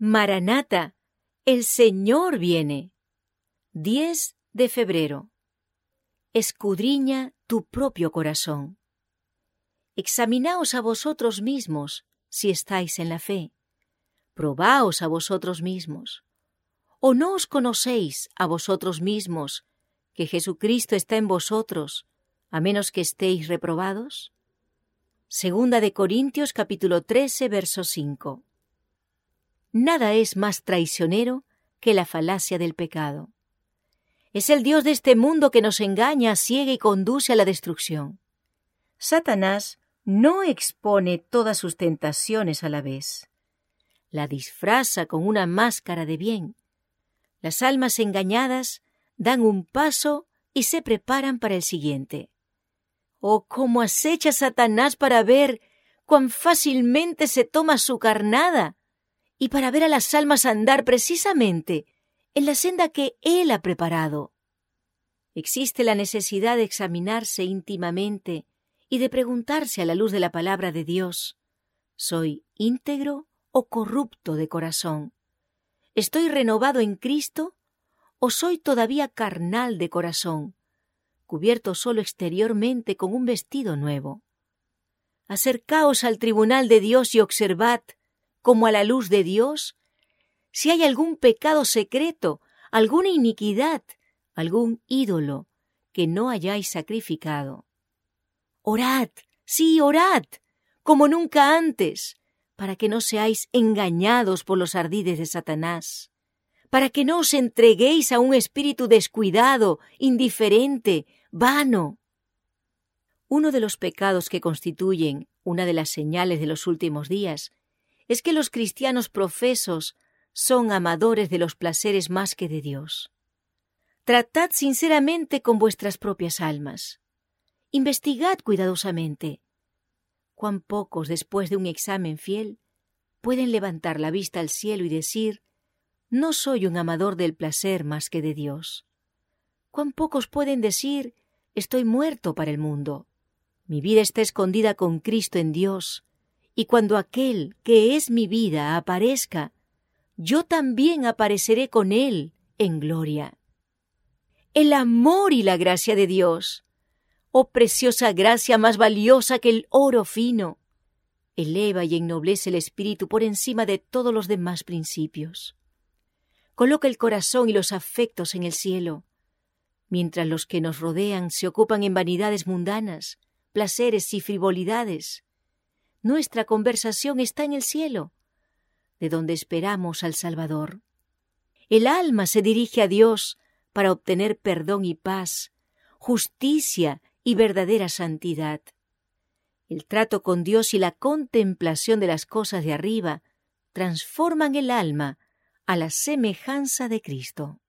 Maranata, el Señor viene. 10 de febrero. Escudriña tu propio corazón. Examinaos a vosotros mismos si estáis en la fe. Probaos a vosotros mismos. ¿O no os conocéis a vosotros mismos que Jesucristo está en vosotros, a menos que estéis reprobados? Segunda de Corintios capítulo 13 verso 5. Nada es más traicionero que la falacia del pecado. Es el Dios de este mundo que nos engaña, ciega y conduce a la destrucción. Satanás no expone todas sus tentaciones a la vez. La disfraza con una máscara de bien. Las almas engañadas dan un paso y se preparan para el siguiente. Oh, cómo acecha Satanás para ver cuán fácilmente se toma su carnada y para ver a las almas andar precisamente en la senda que Él ha preparado. Existe la necesidad de examinarse íntimamente y de preguntarse a la luz de la palabra de Dios, ¿soy íntegro o corrupto de corazón? ¿Estoy renovado en Cristo o soy todavía carnal de corazón, cubierto solo exteriormente con un vestido nuevo? Acercaos al tribunal de Dios y observad, como a la luz de Dios, si hay algún pecado secreto, alguna iniquidad, algún ídolo que no hayáis sacrificado Orad, sí, orad, como nunca antes, para que no seáis engañados por los ardides de Satanás, para que no os entreguéis a un espíritu descuidado, indiferente, vano. Uno de los pecados que constituyen una de las señales de los últimos días es que los cristianos profesos son amadores de los placeres más que de Dios. Tratad sinceramente con vuestras propias almas. Investigad cuidadosamente. Cuán pocos, después de un examen fiel, pueden levantar la vista al cielo y decir, no soy un amador del placer más que de Dios. Cuán pocos pueden decir, estoy muerto para el mundo. Mi vida está escondida con Cristo en Dios, y cuando aquel que es mi vida aparezca, yo también apareceré con él en gloria. El amor y la gracia de Dios oh preciosa gracia más valiosa que el oro fino, eleva y ennoblece el espíritu por encima de todos los demás principios. Coloca el corazón y los afectos en el cielo, mientras los que nos rodean se ocupan en vanidades mundanas, placeres y frivolidades. Nuestra conversación está en el cielo, de donde esperamos al Salvador. El alma se dirige a Dios para obtener perdón y paz, justicia y verdadera santidad. El trato con Dios y la contemplación de las cosas de arriba transforman el alma a la semejanza de Cristo.